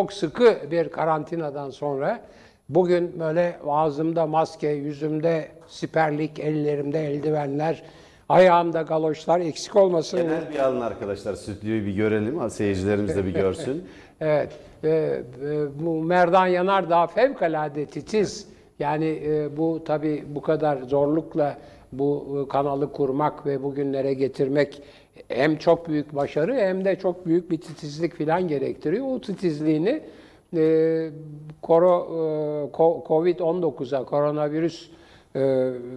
çok sıkı bir karantinadan sonra bugün böyle ağzımda maske, yüzümde siperlik, ellerimde eldivenler, ayağımda galoşlar eksik olmasın. Genel bir alın arkadaşlar stüdyoyu bir görelim, seyircilerimiz de bir görsün. Evet, e, e, bu Merdan Yanardağ fevkalade titiz. Yani e, bu tabii bu kadar zorlukla bu e, kanalı kurmak ve bugünlere getirmek hem çok büyük başarı hem de çok büyük bir titizlik falan gerektiriyor. O titizliğini e, koro, e, Covid-19'a, koronavirüs e,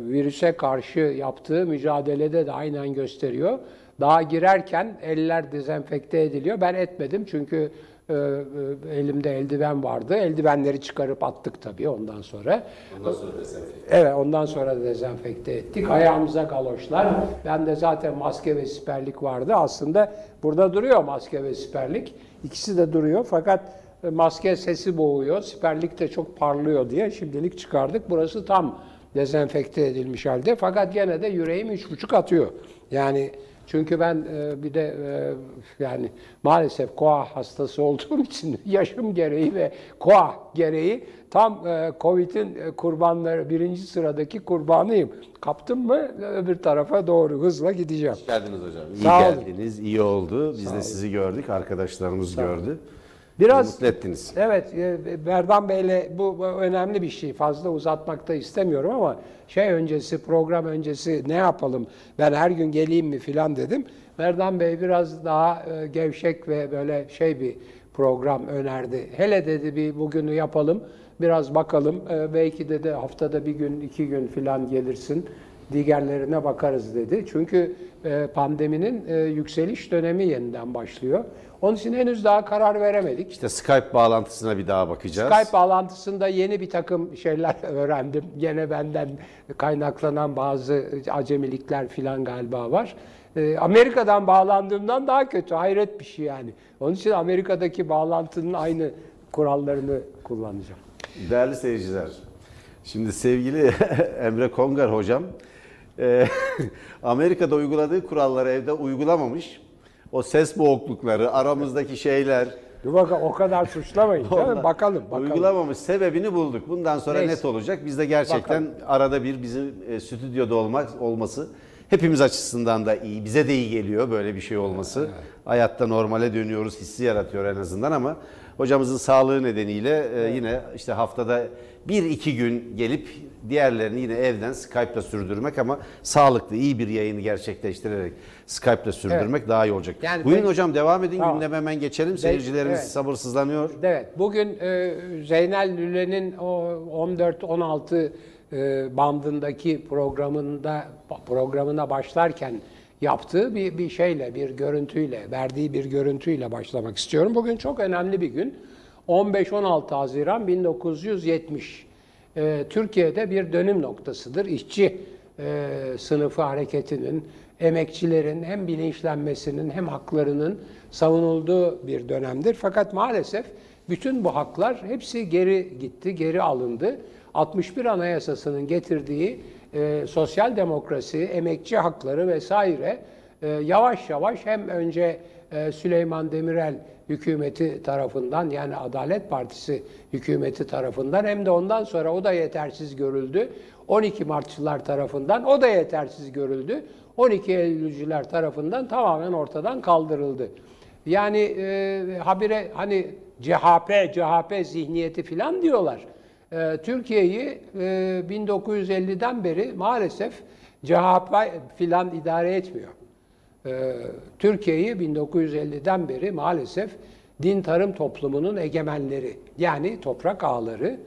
virüse karşı yaptığı mücadelede de aynen gösteriyor. Daha girerken eller dezenfekte ediliyor. Ben etmedim çünkü e, e, elimde eldiven vardı. Eldivenleri çıkarıp attık tabii ondan sonra. Ondan sonra dezenfekte. Evet ondan sonra da dezenfekte ettik. Ayağımıza galoşlar. Ben de zaten maske ve siperlik vardı. Aslında burada duruyor maske ve siperlik. İkisi de duruyor fakat e, maske sesi boğuyor. Siperlik de çok parlıyor diye şimdilik çıkardık. Burası tam dezenfekte edilmiş halde. Fakat gene de yüreğim üç buçuk atıyor. Yani çünkü ben e, bir de e, yani maalesef koa hastası olduğum için yaşım gereği ve koa gereği tam e, Covid'in e, kurbanları birinci sıradaki kurbanıyım. Kaptım mı öbür tarafa doğru hızla gideceğim. Hoş geldiniz hocam. İyi Sağ olun. geldiniz, iyi oldu. Biz de sizi gördük, arkadaşlarımız gördü. Biraz Mutlu ettiniz. Evet, e, Berdan Bey'le bu, önemli bir şey. Fazla uzatmak da istemiyorum ama şey öncesi, program öncesi ne yapalım? Ben her gün geleyim mi filan dedim. Berdan Bey biraz daha e, gevşek ve böyle şey bir program önerdi. Hele dedi bir bugünü yapalım, biraz bakalım. E, belki dedi haftada bir gün, iki gün filan gelirsin. Diğerlerine bakarız dedi. Çünkü pandeminin yükseliş dönemi yeniden başlıyor. Onun için henüz daha karar veremedik. İşte Skype bağlantısına bir daha bakacağız. Skype bağlantısında yeni bir takım şeyler öğrendim. Gene benden kaynaklanan bazı acemilikler filan galiba var. Ee, Amerika'dan bağlandığımdan daha kötü. Hayret bir şey yani. Onun için Amerika'daki bağlantının aynı kurallarını kullanacağım. Değerli seyirciler, şimdi sevgili Emre Kongar hocam, e, Amerika'da uyguladığı kuralları evde uygulamamış. O ses boğuklukları, aramızdaki şeyler, Dur bakalım o kadar suçlamayın. canım. Bakalım bakalım. Uygulamamış sebebini bulduk. Bundan sonra Neyse. net olacak. Biz de gerçekten arada bir bizim e, stüdyoda olmak olması hepimiz açısından da iyi. Bize de iyi geliyor böyle bir şey olması. Hayatta normale dönüyoruz hissi yaratıyor en azından ama hocamızın sağlığı nedeniyle e, yine işte haftada bir iki gün gelip diğerlerini yine evden Skype'la sürdürmek ama sağlıklı iyi bir yayını gerçekleştirerek Skype'la sürdürmek daha iyi olacak. Yani Buyurun ben- hocam devam edin Tamam. gündeme hemen geçelim. Seyircilerimiz evet. sabırsızlanıyor. Evet, bugün e, Zeynel Lüle'nin o 14-16 e, bandındaki programında programına başlarken yaptığı bir, bir şeyle, bir görüntüyle, verdiği bir görüntüyle başlamak istiyorum. Bugün çok önemli bir gün. 15-16 Haziran 1970. E, Türkiye'de bir dönüm noktasıdır. İşçi e, sınıfı hareketinin, emekçilerin hem bilinçlenmesinin hem haklarının savunulduğu bir dönemdir. Fakat maalesef bütün bu haklar hepsi geri gitti, geri alındı. 61 Anayasası'nın getirdiği e, sosyal demokrasi, emekçi hakları vesaire e, yavaş yavaş hem önce Süleyman Demirel hükümeti tarafından yani Adalet Partisi hükümeti tarafından hem de ondan sonra o da yetersiz görüldü. 12 Martçılar tarafından o da yetersiz görüldü. 12 Eylülcüler tarafından tamamen ortadan kaldırıldı. Yani e, habire hani CHP, CHP zihniyeti filan diyorlar. E, Türkiye'yi e, 1950'den beri maalesef CHP filan idare etmiyor. Ee, Türkiye'yi 1950'den beri maalesef din tarım toplumunun egemenleri yani toprak ağları,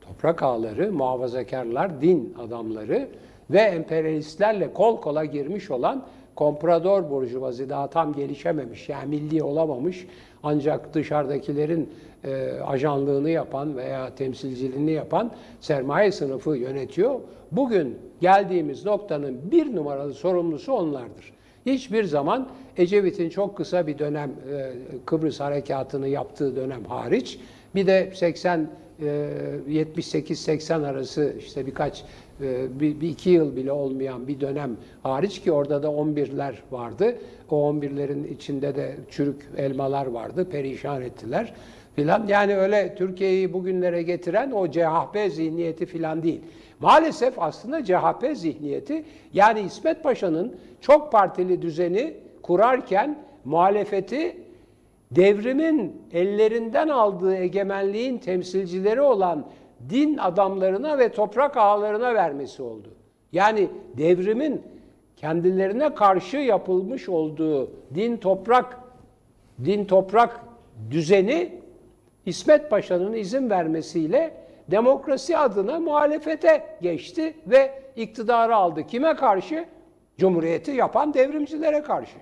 toprak ağları, muhafazakarlar, din adamları ve emperyalistlerle kol kola girmiş olan komprador burjuvazi daha tam gelişememiş yani milli olamamış ancak dışarıdakilerin e, ajanlığını yapan veya temsilciliğini yapan sermaye sınıfı yönetiyor. Bugün geldiğimiz noktanın bir numaralı sorumlusu onlardır. Hiçbir zaman Ecevit'in çok kısa bir dönem e, Kıbrıs harekatını yaptığı dönem hariç bir de 80 78-80 arası işte birkaç e, bir, bir iki yıl bile olmayan bir dönem hariç ki orada da 11'ler vardı. O 11'lerin içinde de çürük elmalar vardı, perişan ettiler filan. Yani öyle Türkiye'yi bugünlere getiren o CHP zihniyeti filan değil. Maalesef aslında CHP zihniyeti yani İsmet Paşa'nın çok partili düzeni kurarken muhalefeti devrimin ellerinden aldığı egemenliğin temsilcileri olan din adamlarına ve toprak ağalarına vermesi oldu. Yani devrimin kendilerine karşı yapılmış olduğu din toprak din toprak düzeni İsmet Paşa'nın izin vermesiyle demokrasi adına muhalefete geçti ve iktidarı aldı. Kime karşı? Cumhuriyeti yapan devrimcilere karşı.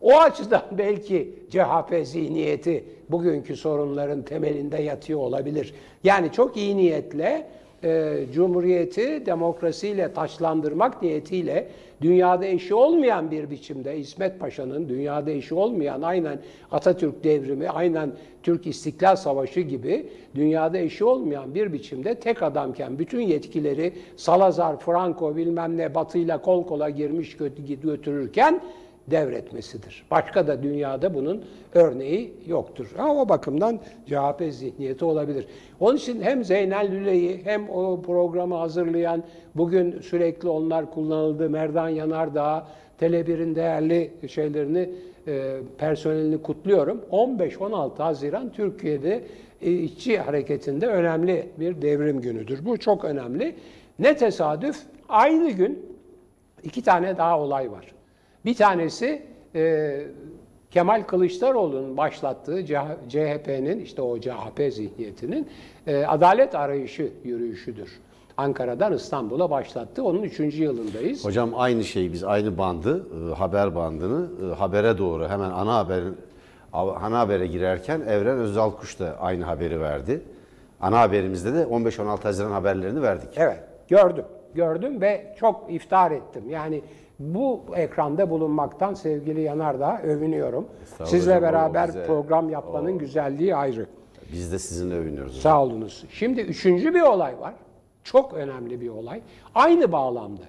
O açıdan belki CHP zihniyeti bugünkü sorunların temelinde yatıyor olabilir. Yani çok iyi niyetle e, Cumhuriyeti demokrasiyle taçlandırmak niyetiyle dünyada eşi olmayan bir biçimde İsmet Paşa'nın dünyada eşi olmayan aynen Atatürk devrimi, aynen Türk İstiklal Savaşı gibi dünyada eşi olmayan bir biçimde tek adamken bütün yetkileri Salazar, Franco bilmem ne batıyla kol kola girmiş götürürken devretmesidir. Başka da dünyada bunun örneği yoktur. Ha, o bakımdan CHP zihniyeti olabilir. Onun için hem Zeynel Lüle'yi hem o programı hazırlayan, bugün sürekli onlar kullanıldı, Merdan Yanardağ, Tele1'in değerli şeylerini, e, personelini kutluyorum. 15-16 Haziran Türkiye'de e, işçi hareketinde önemli bir devrim günüdür. Bu çok önemli. Ne tesadüf aynı gün iki tane daha olay var. Bir tanesi e, Kemal Kılıçdaroğlu'nun başlattığı CHP'nin işte o CHP zihniyetinin e, adalet arayışı yürüyüşüdür. Ankara'dan İstanbul'a başlattı. Onun üçüncü yılındayız. Hocam aynı şey biz aynı bandı, e, haber bandını e, habere doğru hemen ana haberin ana habere girerken Evren Özalkuş da aynı haberi verdi. Ana haberimizde de 15-16 Haziran haberlerini verdik. Evet, gördüm. Gördüm ve çok iftar ettim. Yani bu ekranda bulunmaktan sevgili Yanardağ övünüyorum. Sizle hocam, beraber bize, program yapmanın o, güzelliği ayrı. Biz de sizinle övünüyoruz. Sağ olunuz. Şimdi üçüncü bir olay var. Çok önemli bir olay. Aynı bağlamda.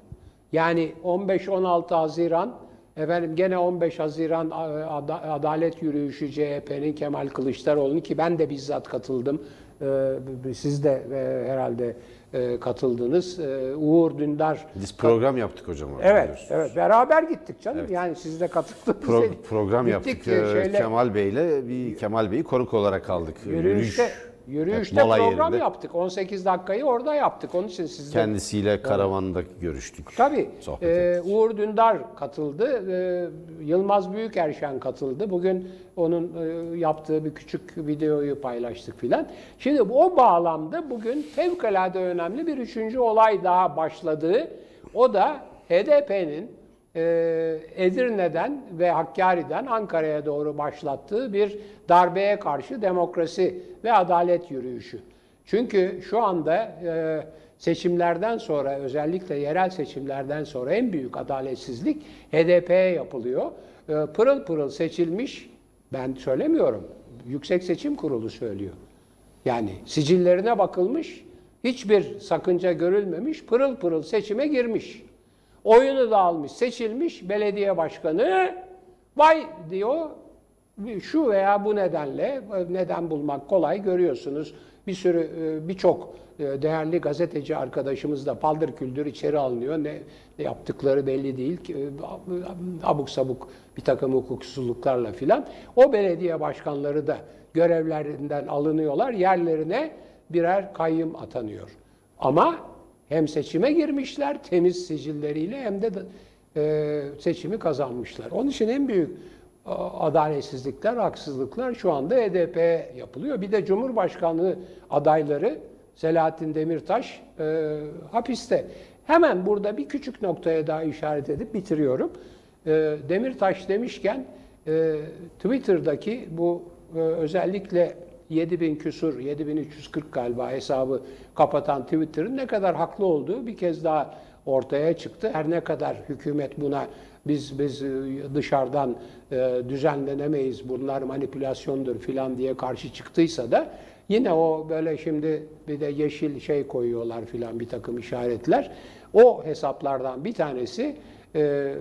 Yani 15-16 Haziran, efendim gene 15 Haziran Adalet Yürüyüşü CHP'nin Kemal Kılıçdaroğlu'nun ki ben de bizzat katıldım. Siz de herhalde e, katıldınız. E, Uğur Dündar. Biz program yaptık hocam. Evet, evet. Beraber gittik canım. Evet. Yani siz de katıldınız. Pro, program gittik, yaptık. E, şeyle, Kemal Bey'le bir Kemal Bey'i konuk olarak aldık. Yürüyüşte, Yürüyüşte evet, program yerinde. yaptık. 18 dakikayı orada yaptık. Onun için sizle... Kendisiyle karavanda görüştük. Tabii. E, Uğur Dündar katıldı. E, Yılmaz Büyükerşen katıldı. Bugün onun e, yaptığı bir küçük videoyu paylaştık filan. Şimdi o bağlamda bugün fevkalade önemli bir üçüncü olay daha başladı. O da HDP'nin e, Edirne'den ve Hakkari'den Ankara'ya doğru başlattığı bir darbeye karşı demokrasi ve adalet yürüyüşü. Çünkü şu anda e, seçimlerden sonra özellikle yerel seçimlerden sonra en büyük adaletsizlik HDP'ye yapılıyor. E, pırıl pırıl seçilmiş, ben söylemiyorum, Yüksek Seçim Kurulu söylüyor. Yani sicillerine bakılmış, hiçbir sakınca görülmemiş, pırıl pırıl seçime girmiş. Oyunu da almış, seçilmiş belediye başkanı vay diyor şu veya bu nedenle neden bulmak kolay görüyorsunuz. Bir sürü e, birçok e, değerli gazeteci arkadaşımız da paldır küldür içeri alınıyor. Ne, ne yaptıkları belli değil. e, Abuk sabuk bir takım hukuksuzluklarla filan. O belediye başkanları da görevlerinden alınıyorlar. Yerlerine birer kayyım atanıyor. Ama hem seçime girmişler temiz sicilleriyle hem de e, seçimi kazanmışlar. Onun için en büyük adaletsizlikler, haksızlıklar şu anda HDP yapılıyor. Bir de Cumhurbaşkanlığı adayları Selahattin Demirtaş e, hapiste. Hemen burada bir küçük noktaya daha işaret edip bitiriyorum. E, Demirtaş demişken e, Twitter'daki bu e, özellikle 7000 küsur, 7340 galiba hesabı kapatan Twitter'ın ne kadar haklı olduğu bir kez daha ortaya çıktı. Her ne kadar hükümet buna biz biz e, dışarıdan e, düzenlenemeyiz, bunlar manipülasyondur filan diye karşı çıktıysa da yine o böyle şimdi bir de yeşil şey koyuyorlar filan bir takım işaretler. O hesaplardan bir tanesi e,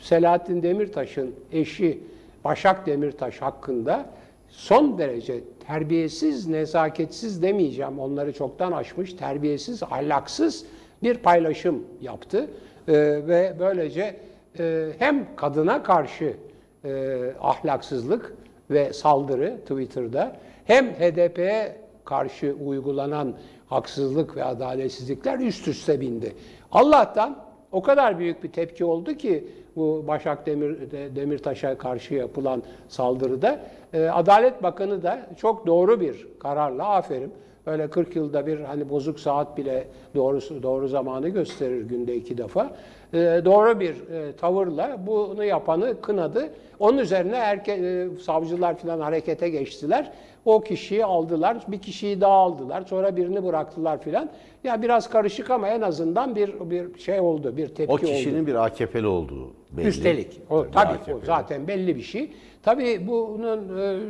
Selahattin Demirtaş'ın eşi Başak Demirtaş hakkında son derece terbiyesiz, nezaketsiz demeyeceğim. Onları çoktan aşmış, terbiyesiz, ahlaksız bir paylaşım yaptı. Ee, ve böylece e, hem kadına karşı e, ahlaksızlık ve saldırı Twitter'da hem HDP'ye karşı uygulanan haksızlık ve adaletsizlikler üst üste bindi. Allah'tan o kadar büyük bir tepki oldu ki bu Başak Demir Demirtaş'a karşı yapılan saldırıda e, Adalet Bakanı da çok doğru bir kararla aferin Öyle 40 yılda bir hani bozuk saat bile doğru doğru zamanı gösterir günde iki defa. E, doğru bir e, tavırla bunu yapanı kınadı. Onun üzerine erke, e, savcılar falan harekete geçtiler. O kişiyi aldılar, bir kişiyi daha aldılar, sonra birini bıraktılar filan. Ya biraz karışık ama en azından bir bir şey oldu, bir tepki oldu. O kişinin oldu. bir AKP'li olduğu belli. Üstelik. O, tabii, tabii o zaten belli bir şey. Tabii bunun e,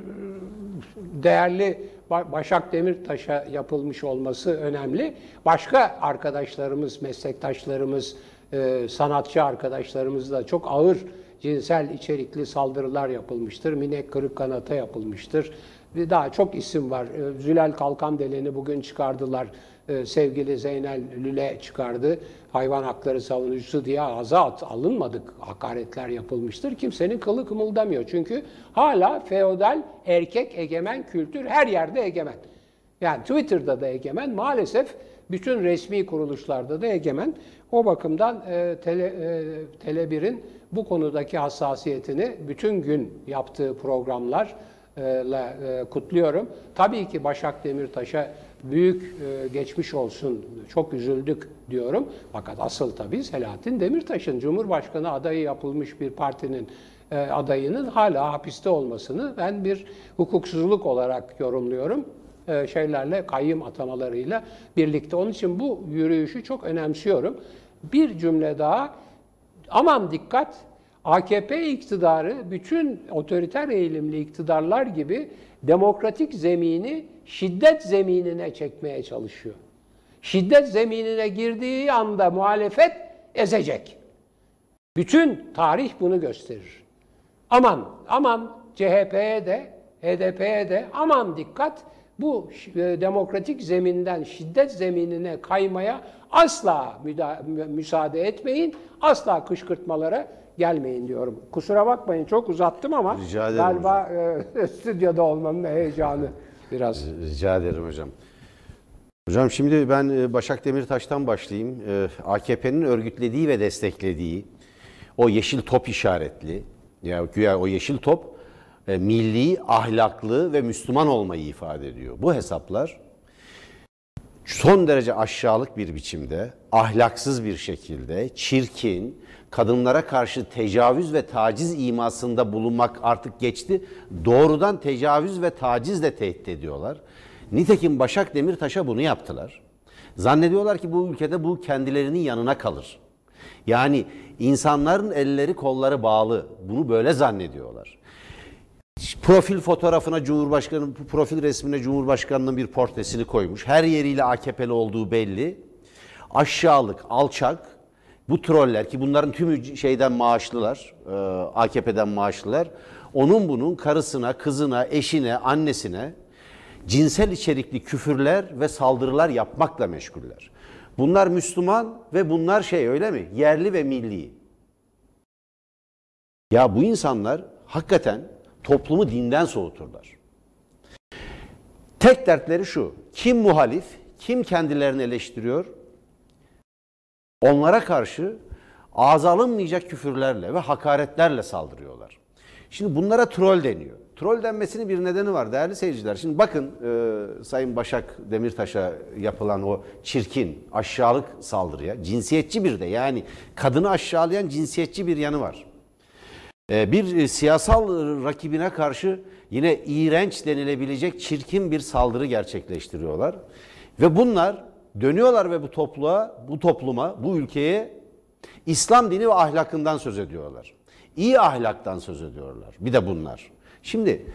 değerli Başak Demirtaş'a yapılmış olması önemli. Başka arkadaşlarımız, meslektaşlarımız, e, sanatçı arkadaşlarımız da çok ağır cinsel içerikli saldırılar yapılmıştır. Minek Kırık Kanat'a yapılmıştır. Daha çok isim var. E, Zülal Kalkandelen'i bugün çıkardılar. E, sevgili Zeynel Lüle çıkardı. Hayvan hakları savunucusu diye ağza at, alınmadık. Hakaretler yapılmıştır. Kimsenin kılı kımıldamıyor. Çünkü hala feodal erkek egemen kültür her yerde egemen. Yani Twitter'da da egemen. Maalesef bütün resmi kuruluşlarda da egemen. O bakımdan e, Tele, e, Tele1'in bu konudaki hassasiyetini bütün gün yaptığı programlar e, kutluyorum. Tabii ki Başak Demirtaş'a büyük e, geçmiş olsun, çok üzüldük diyorum. Fakat asıl tabii Selahattin Demirtaş'ın Cumhurbaşkanı adayı yapılmış bir partinin e, adayının hala hapiste olmasını ben bir hukuksuzluk olarak yorumluyorum. Şeylerle, kayyım atamalarıyla birlikte. Onun için bu yürüyüşü çok önemsiyorum. Bir cümle daha, aman dikkat, AKP iktidarı bütün otoriter eğilimli iktidarlar gibi demokratik zemini şiddet zeminine çekmeye çalışıyor. Şiddet zeminine girdiği anda muhalefet ezecek. Bütün tarih bunu gösterir. Aman, aman CHP'ye de, HDP'ye de aman dikkat bu e, demokratik zeminden şiddet zeminine kaymaya asla müsaade etmeyin. Asla kışkırtmalara gelmeyin diyorum. Kusura bakmayın çok uzattım ama Rica galiba e, stüdyoda olmanın heyecanı biraz. Rica ederim hocam. Hocam şimdi ben e, Başak Demirtaş'tan başlayayım. E, AKP'nin örgütlediği ve desteklediği o yeşil top işaretli, ya güya o yeşil top e, milli, ahlaklı ve Müslüman olmayı ifade ediyor. Bu hesaplar son derece aşağılık bir biçimde, ahlaksız bir şekilde, çirkin, kadınlara karşı tecavüz ve taciz imasında bulunmak artık geçti. Doğrudan tecavüz ve tacizle tehdit ediyorlar. Nitekim Başak Demirtaş'a bunu yaptılar. Zannediyorlar ki bu ülkede bu kendilerinin yanına kalır. Yani insanların elleri kolları bağlı. Bunu böyle zannediyorlar. Profil fotoğrafına Cumhurbaşkanı, profil resmine Cumhurbaşkanı'nın bir portresini koymuş. Her yeriyle AKP'li olduğu belli. Aşağılık, alçak, bu troller ki bunların tümü şeyden maaşlılar, e, AKP'den maaşlılar. Onun bunun karısına, kızına, eşine, annesine cinsel içerikli küfürler ve saldırılar yapmakla meşguller. Bunlar Müslüman ve bunlar şey öyle mi? Yerli ve milli. Ya bu insanlar hakikaten toplumu dinden soğuturlar. Tek dertleri şu. Kim muhalif, kim kendilerini eleştiriyor, Onlara karşı ağza alınmayacak küfürlerle ve hakaretlerle saldırıyorlar. Şimdi bunlara troll deniyor. Troll denmesinin bir nedeni var değerli seyirciler. Şimdi bakın e, Sayın Başak Demirtaş'a yapılan o çirkin, aşağılık saldırıya, cinsiyetçi bir de yani kadını aşağılayan cinsiyetçi bir yanı var. E, bir e, siyasal rakibine karşı yine iğrenç denilebilecek çirkin bir saldırı gerçekleştiriyorlar. Ve bunlar Dönüyorlar ve bu topluluğa, bu topluma, bu ülkeye İslam dini ve ahlakından söz ediyorlar. İyi ahlaktan söz ediyorlar. Bir de bunlar. Şimdi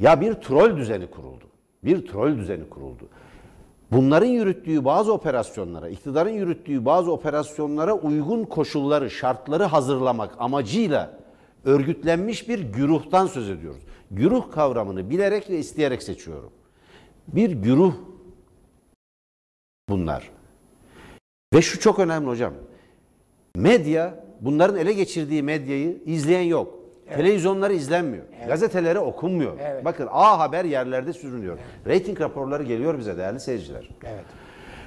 ya bir troll düzeni kuruldu. Bir troll düzeni kuruldu. Bunların yürüttüğü bazı operasyonlara, iktidarın yürüttüğü bazı operasyonlara uygun koşulları, şartları hazırlamak amacıyla örgütlenmiş bir güruhtan söz ediyoruz. Güruh kavramını bilerek ve isteyerek seçiyorum. Bir güruh bunlar. Ve şu çok önemli hocam. Medya, bunların ele geçirdiği medyayı izleyen yok. Televizyonları izlenmiyor. Gazeteleri okunmuyor. Evet. Bakın A Haber yerlerde sürünüyor. Rating raporları geliyor bize değerli seyirciler. Evet.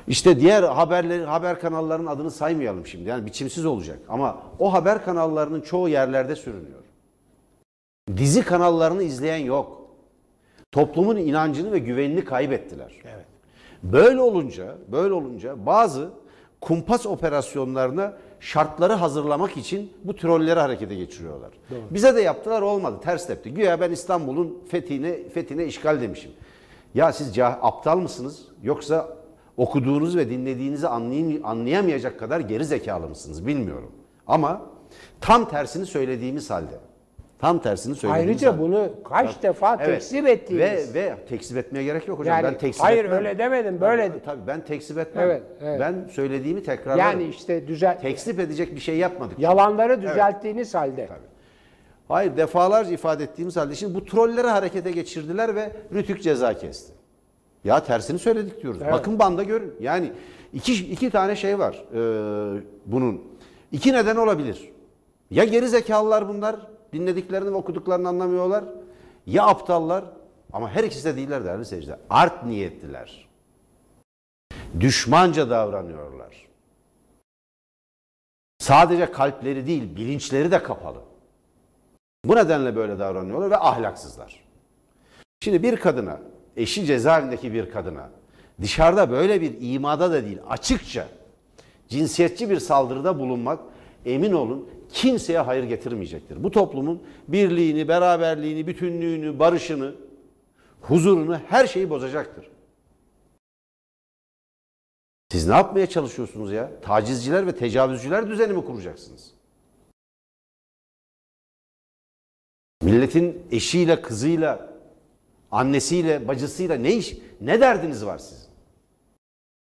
İşte diğer haberleri, haber kanallarının adını saymayalım şimdi. Yani biçimsiz olacak. Ama o haber kanallarının çoğu yerlerde sürünüyor. Dizi kanallarını izleyen yok. Toplumun inancını ve güvenini kaybettiler. Evet. Böyle olunca, böyle olunca bazı kumpas operasyonlarına şartları hazırlamak için bu trolleri harekete geçiriyorlar. Bize de yaptılar olmadı, ters tepti. Güya ben İstanbul'un fethine, fethine işgal demişim. Ya siz cah- aptal mısınız yoksa okuduğunuz ve dinlediğinizi anlayam- anlayamayacak kadar geri zekalı mısınız bilmiyorum. Ama tam tersini söylediğimiz halde. Tam tersini söylediğimiz Ayrıca halde. bunu kaç defa Evet. tekzip ettiğiniz. Ve, ve tekzip etmeye gerek yok hocam. Yani ben tekzip hayır, etmem. öyle demedim, böyle- Tabii, tabii ben tekzip etmem. Evet, evet. Ben söylediğimi tekrarlarım. yani işte düzel tekzip edecek bir şey yapmadık. yalanları düzelttiğiniz halde. Hayır defalarca ifade ettiğimiz halde şimdi bu trolleri harekete geçirdiler ve Rütük ceza kesti. Ya tersini söyledik diyoruz. Evet. Bakın banda görün. Yani iki, iki tane şey var ee, bunun. İki neden olabilir. Ya geri zekalılar bunlar dinlediklerini ve okuduklarını anlamıyorlar. Ya aptallar ama her ikisi de değiller değerli seyirciler. Art niyetliler. Düşmanca davranıyorlar. Sadece kalpleri değil bilinçleri de kapalı. Bu nedenle böyle davranıyorlar ve ahlaksızlar. Şimdi bir kadına, eşi cezaevindeki bir kadına dışarıda böyle bir imada da değil açıkça cinsiyetçi bir saldırıda bulunmak emin olun kimseye hayır getirmeyecektir. Bu toplumun birliğini, beraberliğini, bütünlüğünü, barışını, huzurunu her şeyi bozacaktır. Siz ne yapmaya çalışıyorsunuz ya? Tacizciler ve tecavüzcüler düzeni mi kuracaksınız? Milletin eşiyle, kızıyla, annesiyle, bacısıyla ne iş, ne derdiniz var sizin?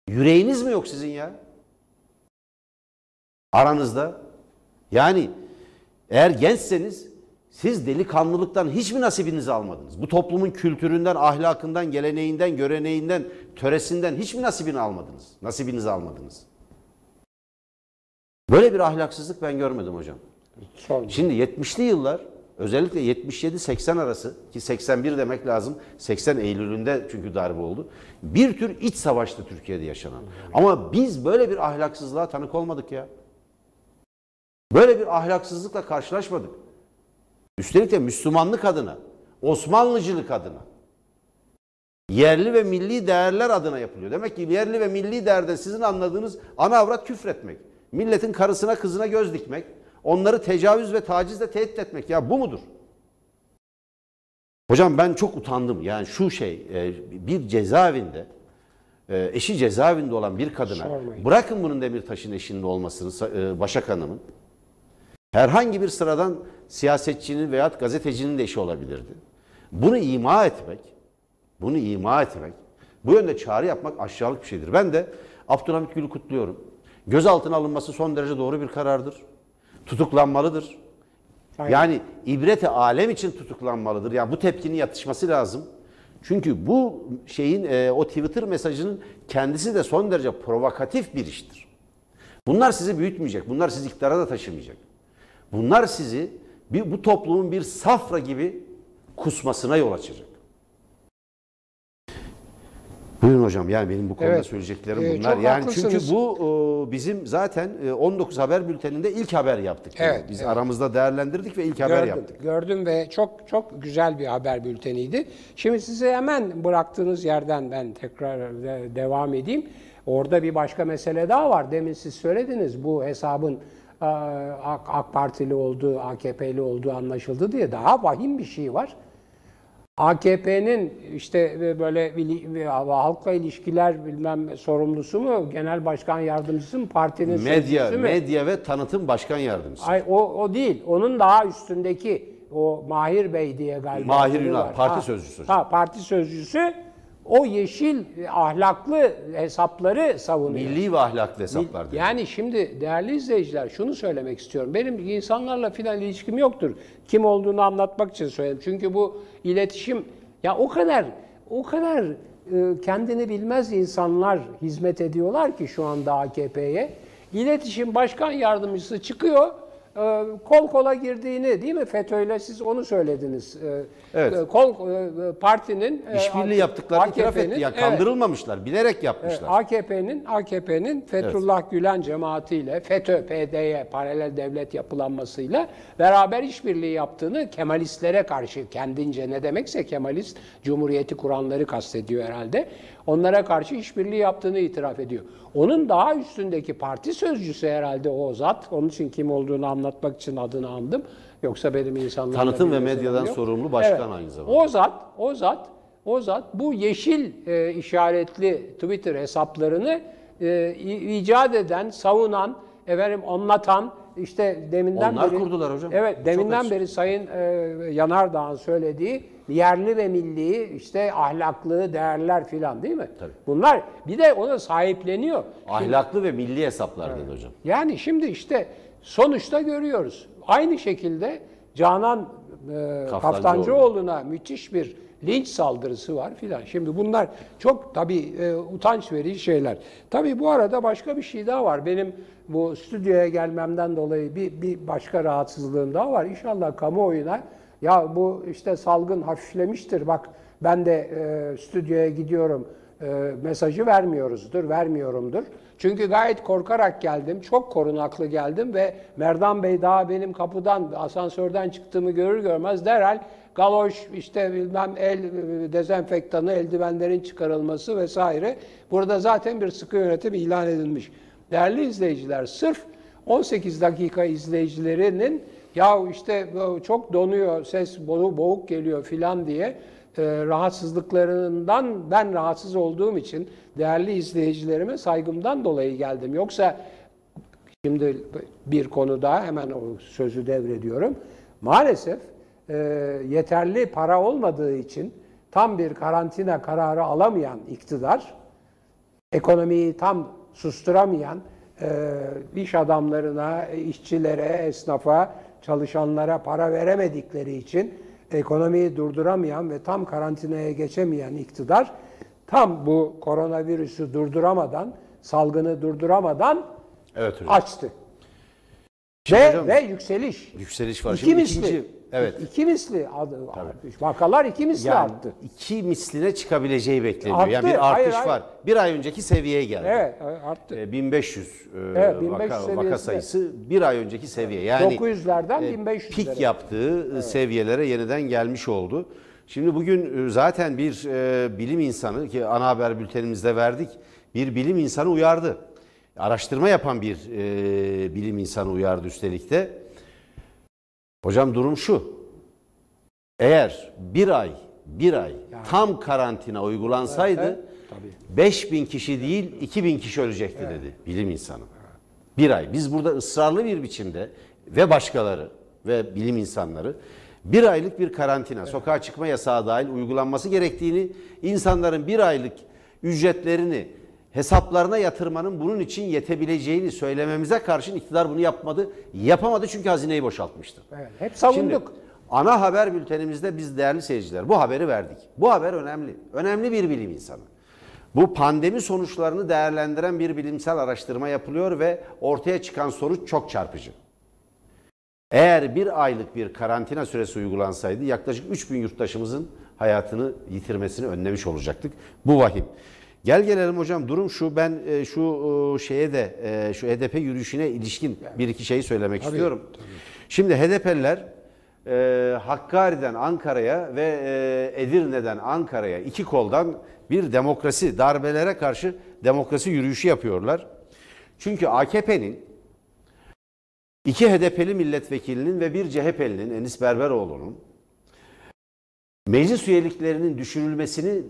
Yüreğiniz mi yok sizin ya? Aranızda. Yani eğer gençseniz siz delikanlılıktan hiç mi nasibinizi almadınız? Bu toplumun kültüründen, ahlakından, geleneğinden, göreneğinden, töresinden hiç mi nasibini almadınız? Nasibinizi almadınız? Böyle bir ahlaksızlık ben görmedim hocam. Şimdi 70'li yıllar özellikle 77-80 arası ki 81 demek lazım. 80 Eylül'ünde çünkü darbe oldu. Bir tür iç savaştı Türkiye'de yaşanan. Ama biz böyle bir ahlaksızlığa tanık olmadık ya. Böyle bir ahlaksızlıkla karşılaşmadık. Üstelik de Müslümanlık adına, Osmanlıcılık adına, yerli ve milli değerler adına yapılıyor. Demek ki yerli ve milli değerde sizin anladığınız ana avrat küfretmek. Milletin karısına kızına göz dikmek. Onları tecavüz ve tacizle tehdit etmek. Ya bu mudur? Hocam ben çok utandım. Yani şu şey e, bir cezaevinde e, eşi cezaevinde olan bir kadına Sormayın. bırakın bunun Demirtaş'ın eşinin olmasını Sa- e, Başak Hanım'ın herhangi bir sıradan siyasetçinin veya gazetecinin de eşi olabilirdi. Bunu ima etmek, bunu ima etmek, bu yönde çağrı yapmak aşağılık bir şeydir. Ben de Abdülhamit Gül'ü kutluyorum. Gözaltına alınması son derece doğru bir karardır. Tutuklanmalıdır. Aynen. Yani ibreti alem için tutuklanmalıdır. Yani bu tepkinin yatışması lazım. Çünkü bu şeyin e, o Twitter mesajının kendisi de son derece provokatif bir iştir. Bunlar sizi büyütmeyecek. Bunlar sizi iktidara da taşımayacak. Bunlar sizi bir, bu toplumun bir safra gibi kusmasına yol açacak. Buyurun hocam yani benim bu konuda Evet. söyleyeceklerim Ee, bunlar. yani çünkü bu e, bizim zaten e, 19 haber bülteninde ilk haber yaptık. Evet, Biz evet. aramızda değerlendirdik ve ilk haber Gördüm, yaptık. gördüm ve çok çok güzel bir haber bülteniydi. Şimdi size hemen bıraktığınız yerden ben tekrar de- devam edeyim. Orada bir başka mesele daha var. Demin siz söylediniz bu hesabın AK, AK Partili olduğu, AKP'li olduğu anlaşıldı diye daha vahim bir şey var. AKP'nin işte böyle halkla ilişkiler bilmem sorumlusu mu, genel başkan yardımcısı mı, partinin Medya, sözcüsü mü? medya ve tanıtım başkan yardımcısı. Ay o, o değil. Onun daha üstündeki o Mahir Bey diye galiba. Mahir Ünal, parti Ha, sözcüsü. Ha, parti sözcüsü o yeşil ahlaklı hesapları savunuyor. Milli ve ahlaklı hesaplar. dedi. Yani şimdi değerli izleyiciler şunu söylemek istiyorum. Benim insanlarla filan ilişkim yoktur. Kim olduğunu anlatmak için söyledim. Çünkü bu iletişim ya o kadar o kadar e, kendini bilmez insanlar hizmet ediyorlar ki şu anda AKP'ye. İletişim başkan yardımcısı çıkıyor. E, Kol kola girdiğini değil mi FETÖ'yle siz onu söylediniz. E, Evet. e, Kol e, partinin e, İşbirliği yaptıklarını itiraf etti. AKP'nin, Yani evet. kandırılmamışlar. Bilerek yapmışlar. AKP'nin AKP'nin Fethullah Gülen cemaatiyle FETÖ PD'ye paralel devlet yapılanmasıyla beraber işbirliği yaptığını Kemalistlere karşı kendince ne demekse Kemalist Cumhuriyeti kuranları kastediyor herhalde. Onlara karşı işbirliği yaptığını itiraf ediyor. Onun daha üstündeki parti sözcüsü herhalde o zat. Onun için kim olduğunu anlatmak için adını andım. Yoksa benim insanlarla Tanıtım ve medyadan yok. sorumlu başkan aynı zamanda. O zat, o zat, o zat bu yeşil e, işaretli Twitter hesaplarını e, icat eden, savunan, efendim anlatan, işte deminden Onlar beri kurdular hocam. Evet, Çok deminden açık. beri Sayın e, Yanardağ'ın söylediği yerli ve milli işte ahlaklı değerler filan değil mi? Tabii. Bunlar bir de ona sahipleniyor. Ahlaklı ve milli hesaplar dedi hocam. Yani şimdi işte sonuçta görüyoruz. Aynı şekilde Canan e, Kaftancıoğlu. Kaftancıoğlu'na müthiş bir linç saldırısı var filan. Şimdi bunlar çok tabii e, utanç verici şeyler. Tabii bu arada başka bir şey daha var. Benim bu stüdyoya gelmemden dolayı bir, bir başka rahatsızlığım daha var. İnşallah kamuoyuna ya bu işte salgın hafiflemiştir bak ben de e, stüdyoya gidiyorum e, mesajı vermiyoruzdur, vermiyorumdur. Çünkü gayet korkarak geldim, çok korunaklı geldim ve Merdan Bey daha benim kapıdan, asansörden çıktığımı görür görmez derhal galoş, işte bilmem el dezenfektanı, eldivenlerin çıkarılması vesaire. Burada zaten bir sıkı yönetim ilan edilmiş. Değerli izleyiciler, sırf 18 dakika izleyicilerinin ya işte çok donuyor, ses bo- boğuk geliyor filan diye e, rahatsızlıklarından ben rahatsız olduğum için değerli izleyicilerime saygımdan dolayı geldim. Yoksa şimdi bir konu daha hemen o sözü devrediyorum. Maalesef e, yeterli para olmadığı için tam bir karantina kararı alamayan iktidar ekonomiyi tam susturamayan e, iş adamlarına, işçilere, esnafa, çalışanlara para veremedikleri için ekonomiyi durduramayan ve tam karantinaya geçemeyen iktidar tam bu koronavirüsü durduramadan, salgını durduramadan Evet hocam. açtı. Ve, hocam- ve yükseliş. Yükseliş var. İki Şimdi misli. ikinci- evet. İki misli. adı- Vakalar iki misli Yani arttı. iki misline çıkabileceği bekleniyor. Arttı, Yani bir hayır, artış hayır. var. Bir ay önceki seviyeye geldi. Evet arttı. E, 1500, e, Evet, 1500 vaka, vaka sayısı bir ay önceki seviye. Yani 900'lerden e, 1500'lere. pik yaptığı e, seviyelere yeniden gelmiş oldu. Şimdi bugün e, zaten bir e, bilim insanı ki ana haber bültenimizde verdik. Bir bilim insanı uyardı. Araştırma yapan bir e, bilim insanı uyardı üstelik de. Hocam durum şu. Eğer bir ay, bir ay tam karantina uygulansaydı Evet, tabii. 5000 kişi değil 2000 kişi ölecekti dedi bilim insanı. Bir ay. Biz burada ısrarlı bir biçimde ve başkaları ve bilim insanları bir aylık bir karantina, sokağa çıkma yasağı dahil uygulanması gerektiğini, insanların bir aylık ücretlerini hesaplarına yatırmanın bunun için yetebileceğini söylememize karşın iktidar bunu yapmadı. Yapamadı çünkü hazineyi boşaltmıştı. Evet, hep savunduk. Şimdi ana haber bültenimizde biz değerli seyirciler bu haberi verdik. Bu haber önemli. Önemli bir bilim insanı. Bu pandemi sonuçlarını değerlendiren bir bilimsel araştırma yapılıyor ve ortaya çıkan sonuç çok çarpıcı. Eğer bir aylık bir karantina süresi uygulansaydı yaklaşık 3000 yurttaşımızın hayatını yitirmesini önlemiş olacaktık. Bu vahim. Gel gelelim hocam durum şu ben e, şu e, şeye de e, şu HDP yürüyüşüne ilişkin bir iki şey söylemek istiyorum. Şimdi HDP'liler e, Hakkari'den Ankara'ya ve e, Edirne'den Ankara'ya iki koldan bir demokrasi darbelere karşı demokrasi yürüyüşü yapıyorlar. Çünkü AKP'nin İki HDP'li milletvekilinin ve bir CHP'linin Enis Berberoğlu'nun meclis üyeliklerinin düşürülmesini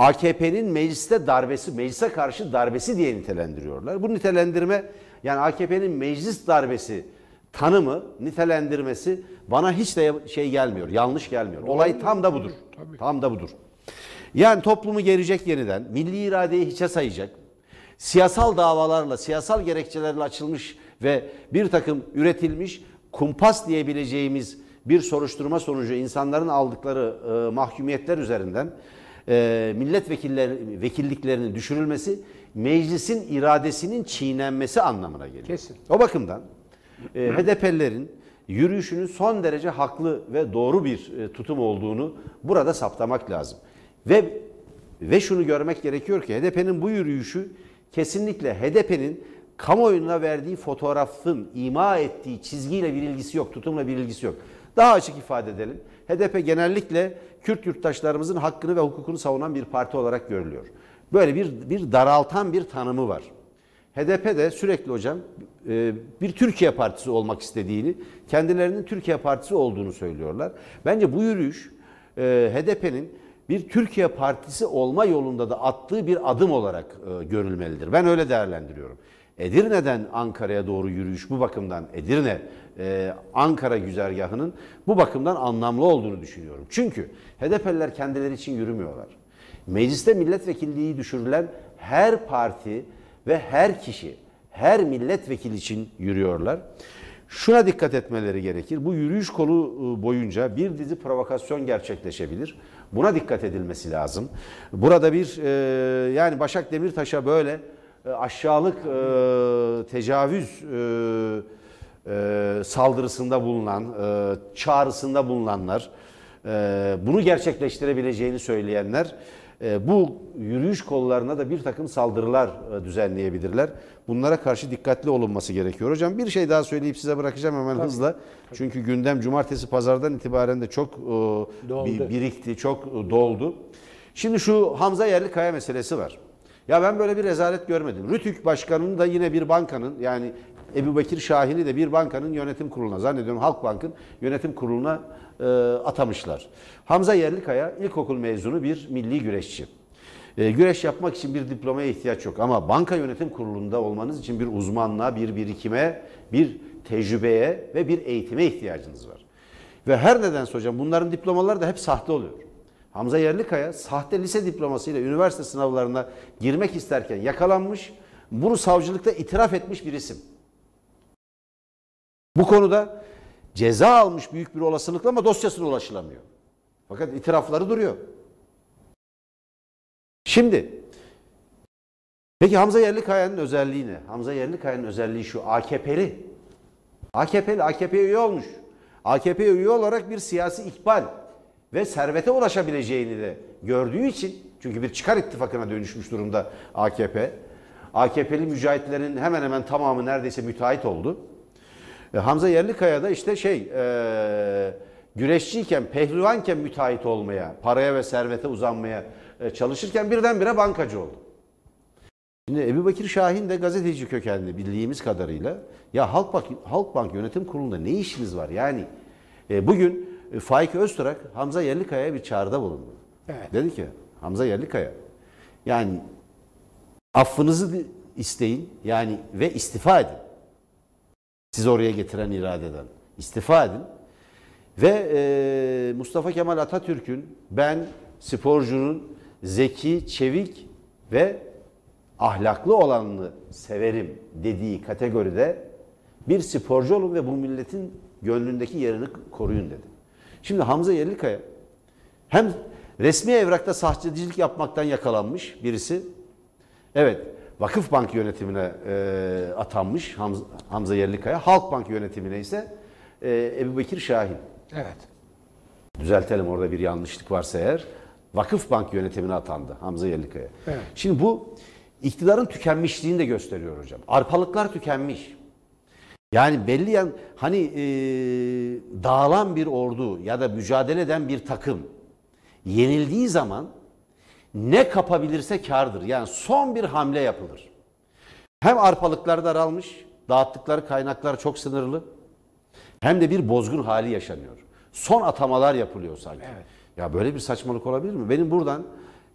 AKP'nin mecliste darbesi, meclise karşı darbesi diye nitelendiriyorlar. Bu nitelendirme yani AKP'nin meclis darbesi tanımı, nitelendirmesi bana hiç de şey gelmiyor, yanlış gelmiyor. Olay tam da budur. Tam da budur. Yani toplumu gelecek yeniden, milli iradeyi hiçe sayacak, siyasal davalarla, siyasal gerekçelerle açılmış ve bir takım üretilmiş kumpas diyebileceğimiz bir soruşturma sonucu insanların aldıkları e, mahkumiyetler üzerinden e, milletvekilleri vekilliklerinin düşürülmesi meclisin iradesinin çiğnenmesi anlamına geliyor. Kesin. O bakımdan e, HDP'lilerin yürüyüşünün son derece haklı ve doğru bir e, tutum olduğunu burada saptamak lazım. Ve ve şunu görmek gerekiyor ki HDP'nin bu yürüyüşü kesinlikle HDP'nin kamuoyuna verdiği fotoğrafın ima ettiği çizgiyle bir ilgisi yok, tutumla bir ilgisi yok. Daha açık ifade edelim. HDP genellikle Kürt yurttaşlarımızın hakkını ve hukukunu savunan bir parti olarak görülüyor. Böyle bir, bir daraltan bir tanımı var. HDP de sürekli hocam e, bir Türkiye Partisi olmak istediğini, kendilerinin Türkiye Partisi olduğunu söylüyorlar. Bence bu yürüyüş e, HDP'nin bir Türkiye Partisi olma yolunda da attığı bir adım olarak e, görülmelidir. Ben öyle değerlendiriyorum. Edirne'den Ankara'ya doğru yürüyüş bu bakımdan Edirne Ankara güzergahının bu bakımdan anlamlı olduğunu düşünüyorum. Çünkü HDP'liler kendileri için yürümüyorlar. Mecliste milletvekilliği düşürülen her parti ve her kişi, her milletvekili için yürüyorlar. Şuna dikkat etmeleri gerekir. Bu yürüyüş kolu boyunca bir dizi provokasyon gerçekleşebilir. Buna dikkat edilmesi lazım. Burada bir e, yani Başak Demirtaş'a böyle e, aşağılık e, tecavüz e, e, saldırısında bulunan, e, çağrısında bulunanlar, e, bunu gerçekleştirebileceğini söyleyenler e, bu yürüyüş kollarına da bir takım saldırılar e, düzenleyebilirler. Bunlara karşı dikkatli olunması gerekiyor. Hocam bir şey daha söyleyip size bırakacağım hemen Tabii. hızla. Çünkü gündem cumartesi pazardan itibaren de çok e, birikti, çok doldu. Şimdi şu Hamza Yerlikaya meselesi var. Ya ben böyle bir rezalet görmedim. Rütük Başkanı'nın da yine bir bankanın yani Ebu Bekir Şahin'i de bir bankanın yönetim kuruluna zannediyorum Halkbank'ın yönetim kuruluna e, atamışlar. Hamza Yerlikaya ilkokul mezunu bir milli güreşçi. E, güreş yapmak için bir diplomaya ihtiyaç yok ama banka yönetim kurulunda olmanız için bir uzmanlığa, bir birikime, bir tecrübeye ve bir eğitime ihtiyacınız var. Ve her nedense hocam bunların diplomaları da hep sahte oluyor. Hamza Yerlikaya sahte lise diplomasıyla üniversite sınavlarına girmek isterken yakalanmış, bunu savcılıkta itiraf etmiş bir isim. Bu konuda ceza almış büyük bir olasılıkla ama dosyasına ulaşılamıyor. Fakat itirafları duruyor. Şimdi peki Hamza Yerlikaya'nın özelliği ne? Hamza Yerlikaya'nın özelliği şu AKP'li. AKP'li, AKP üye olmuş. AKP üye olarak bir siyasi ikbal ve servete ulaşabileceğini de gördüğü için çünkü bir çıkar ittifakına dönüşmüş durumda AKP. AKP'li mücahitlerin hemen hemen tamamı neredeyse müteahhit oldu. E, Hamza Yerlikaya da işte şey e, güreşçiyken, pehlivanken müteahhit olmaya, paraya ve servete uzanmaya e, çalışırken birdenbire bankacı oldu. Şimdi Ebu Bekir Şahin de gazeteci kökenli bildiğimiz kadarıyla ya Halkbank, Halkbank Yönetim Kurulu'nda ne işiniz var? Yani e, bugün e, Faik Öztürk Hamza Yerlikaya'ya bir çağrıda bulundu. Evet. Dedi ki Hamza Yerlikaya yani affınızı isteyin yani ve istifa edin. Sizi oraya getiren iradeden. istifa edin. Ve e, Mustafa Kemal Atatürk'ün ben sporcunun zeki, çevik ve ahlaklı olanını severim dediği kategoride bir sporcu olun ve bu milletin gönlündeki yerini koruyun dedi. Şimdi Hamza Yerlikaya hem resmi evrakta sahtecilik yapmaktan yakalanmış birisi. Evet, Vakıf Bank yönetimine e, atanmış Hamza, Hamza Yerlikaya. Halkbank yönetimine ise e, Ebu Bekir Şahin. Evet. Düzeltelim orada bir yanlışlık varsa eğer. Vakıf Bank yönetimine atandı Hamza Yerlikaya. Evet. Şimdi bu iktidarın tükenmişliğini de gösteriyor hocam. Arpalıklar tükenmiş. Yani belli yan hani e, dağılan bir ordu ya da mücadele eden bir takım yenildiği zaman ne kapabilirse kardır. Yani son bir hamle yapılır. Hem arpalıklar daralmış, dağıttıkları kaynaklar çok sınırlı. Hem de bir bozgun hali yaşanıyor. Son atamalar yapılıyor sanki. Evet. Ya böyle bir saçmalık olabilir mi? Benim buradan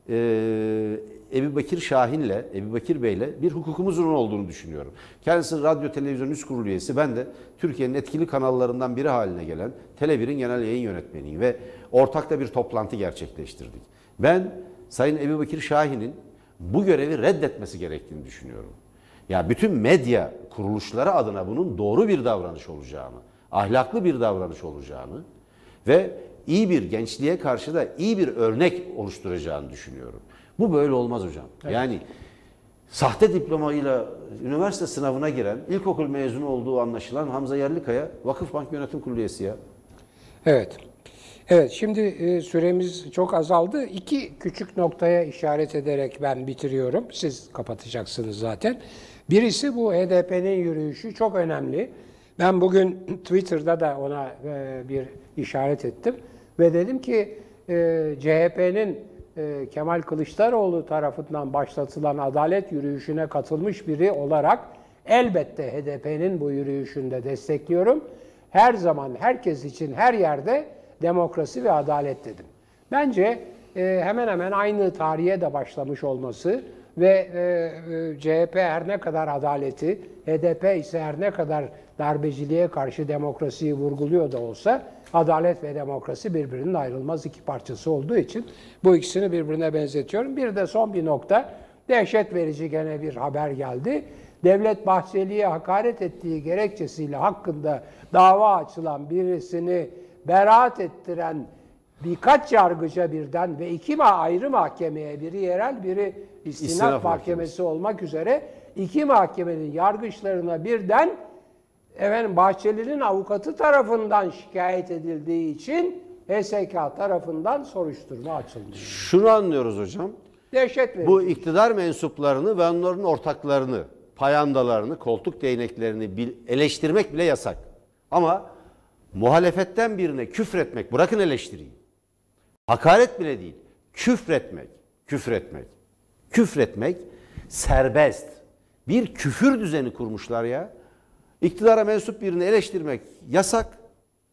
e, Ebu Bekir Şahin'le, Ebu Bekir Bey'le bir hukukumuzun olduğunu düşünüyorum. Kendisi radyo televizyon üst kurulu üyesi. Ben de Türkiye'nin etkili kanallarından biri haline gelen Tele1'in genel yayın yönetmeniyim ve ortakta bir toplantı gerçekleştirdik. Ben Sayın Ebu Bekir Şahin'in bu görevi reddetmesi gerektiğini düşünüyorum. Ya bütün medya kuruluşları adına bunun doğru bir davranış olacağını, ahlaklı bir davranış olacağını ve iyi bir gençliğe karşı da iyi bir örnek oluşturacağını düşünüyorum. Bu böyle olmaz hocam. Yani sahte diplomayla üniversite sınavına giren, ilkokul mezunu olduğu anlaşılan Hamza Yerlikaya Vakıfbank Yönetim Kurulu üyesi ya. Evet. Evet, şimdi e, süremiz çok azaldı. İki küçük noktaya işaret ederek ben bitiriyorum. Siz kapatacaksınız zaten. Birisi bu HDP'nin yürüyüşü çok önemli. Ben bugün Twitter'da da ona e, bir işaret ettim. Ve dedim ki e, CHP'nin e, Kemal Kılıçdaroğlu tarafından başlatılan adalet yürüyüşüne katılmış biri olarak elbette HDP'nin bu yürüyüşünde destekliyorum. Her zaman herkes için her yerde demokrasi ve adalet dedim. Bence e, hemen hemen aynı tarihe de başlamış olması ve e, e, CHP her ne kadar adaleti, HDP ise her ne kadar darbeciliğe karşı demokrasiyi vurguluyor da olsa adalet ve demokrasi birbirinin ayrılmaz iki parçası olduğu için bu ikisini birbirine benzetiyorum. Bir de son bir nokta, dehşet verici gene bir haber geldi. Devlet Bahçeli'ye hakaret ettiği gerekçesiyle hakkında dava açılan birisini beraat ettiren birkaç yargıca birden ve iki ayrı mahkemeye, biri yerel, biri istinaf, İstinaf mahkemesi, mahkemesi. olmak üzere iki mahkemenin yargıçlarına birden efendim Bahçeli'nin avukatı tarafından şikayet edildiği için HSK tarafından soruşturma açılmış. Şunu anlıyoruz hocam. Dehşet verici. Bu iktidar mensuplarını ve onların ortaklarını, payandalarını, koltuk değneklerini eleştirmek bile yasak. Ama muhalefetten birine küfretmek, bırakın eleştiriyi. Hakaret bile değil. Küfretmek, küfretmek, küfretmek serbest. Bir küfür düzeni kurmuşlar ya. İktidara mensup birini eleştirmek yasak.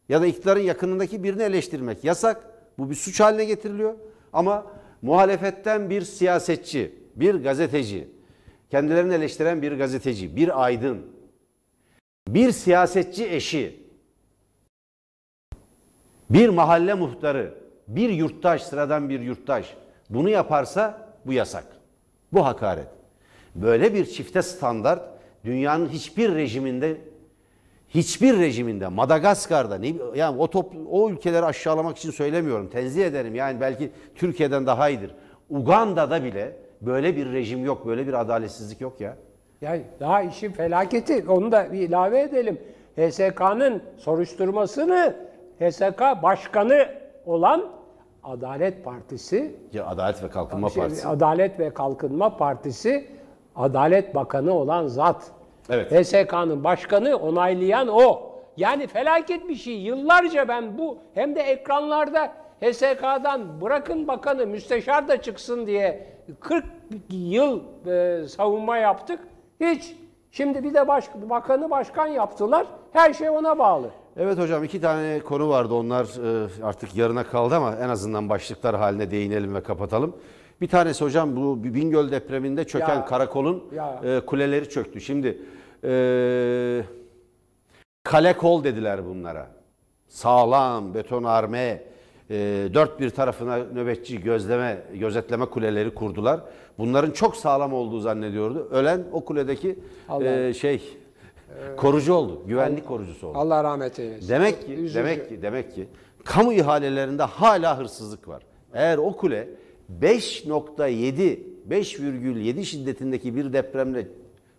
Ya da iktidarın yakınındaki birini eleştirmek yasak. Bu bir suç haline getiriliyor. Ama muhalefetten bir siyasetçi, bir gazeteci, kendilerini eleştiren bir gazeteci, bir aydın, bir siyasetçi eşi, bir mahalle muhtarı, bir yurttaş, sıradan bir yurttaş bunu yaparsa bu yasak. Bu hakaret. Böyle bir çifte standart dünyanın hiçbir rejiminde hiçbir rejiminde Madagaskar'da ne yani o top, o ülkeleri aşağılamak için söylemiyorum. Tenzih ederim. Yani belki Türkiye'den daha iyidir. Uganda'da bile böyle bir rejim yok, böyle bir adaletsizlik yok ya. Yani daha işin felaketi, onu da bir ilave edelim. HSK'nın soruşturmasını HSK başkanı olan Adalet Partisi, Ya Adalet ve Kalkınma şey, Partisi. Adalet ve Kalkınma Partisi, Adalet Bakanı olan zat. Evet. HSK'nın başkanı onaylayan o. Yani felaket bir şey. Yıllarca ben bu hem de ekranlarda HSK'dan bırakın bakanı müsteşar da çıksın diye 40 yıl e, savunma yaptık. Hiç. Şimdi bir de baş, bakanı başkan yaptılar. Her şey ona bağlı. Evet hocam iki tane konu vardı onlar e, artık yarına kaldı ama en azından başlıklar haline değinelim ve kapatalım. Bir tanesi hocam bu Bingöl depreminde çöken Ya. karakolun Ya. e, kuleleri çöktü. Şimdi e, kale kol dediler bunlara. Sağlam betonarme e, dört bir tarafına nöbetçi gözleme gözetleme kuleleri kurdular. Bunların çok sağlam olduğu zannediyordu. Ölen o kuledeki Allah. e, şey korucu oldu. Güvenlik korucusu oldu. Allah rahmet eylesin. Demek ki, Üzücü. demek ki, demek ki kamu ihalelerinde hala hırsızlık var. Eğer o kule 5.7, 5,7 şiddetindeki bir depremle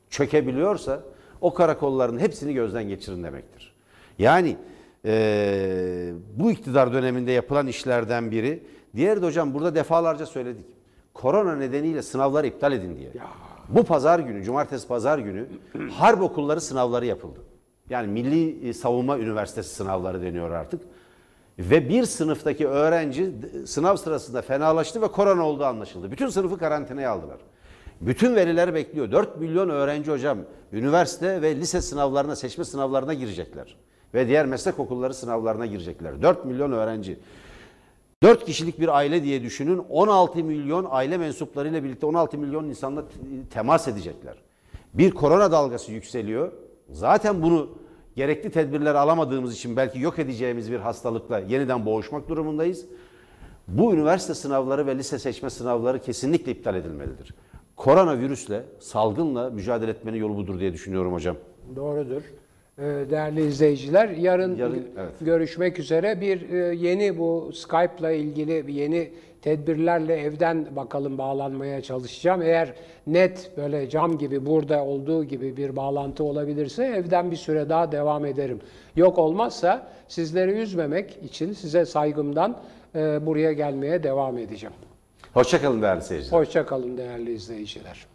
çökebiliyorsa o karakolların hepsini gözden geçirin demektir. Yani eee, bu iktidar döneminde yapılan işlerden biri. Diğeri de hocam burada defalarca söyledik. Korona nedeniyle sınavlar iptal edin diye. Bu pazar günü, cumartesi pazar günü harp okulları sınavları yapıldı. Yani Milli e, Savunma Üniversitesi sınavları deniyor artık. Ve bir sınıftaki öğrenci sınav sırasında fenalaştı ve korona olduğu anlaşıldı. Bütün sınıfı karantinaya aldılar. Bütün veriler bekliyor. 4 milyon öğrenci hocam üniversite ve lise sınavlarına, seçme sınavlarına girecekler. Ve diğer meslek okulları sınavlarına girecekler. 4 milyon öğrenci. 4 kişilik bir aile diye düşünün. 16 milyon aile mensuplarıyla birlikte 16 milyon insanla temas edecekler. Bir korona dalgası yükseliyor. Zaten bunu gerekli tedbirler alamadığımız için belki yok edeceğimiz bir hastalıkla yeniden boğuşmak durumundayız. Bu üniversite sınavları ve lise seçme sınavları kesinlikle iptal edilmelidir. Koronavirüsle, salgınla mücadele etmenin yolu budur diye düşünüyorum hocam. Doğrudur. Ee, Değerli izleyiciler, yarın, Yarın, evet. görüşmek üzere. Bir e, yeni bu Skype'la ilgili bir yeni tedbirlerle evden bakalım bağlanmaya çalışacağım. Eğer net böyle cam gibi burada olduğu gibi bir bağlantı olabilirse evden bir süre daha devam ederim. Yok olmazsa sizleri üzmemek için size saygımdan e, buraya gelmeye devam edeceğim. Hoşçakalın değerli seyirciler. Hoşça kalın değerli izleyiciler.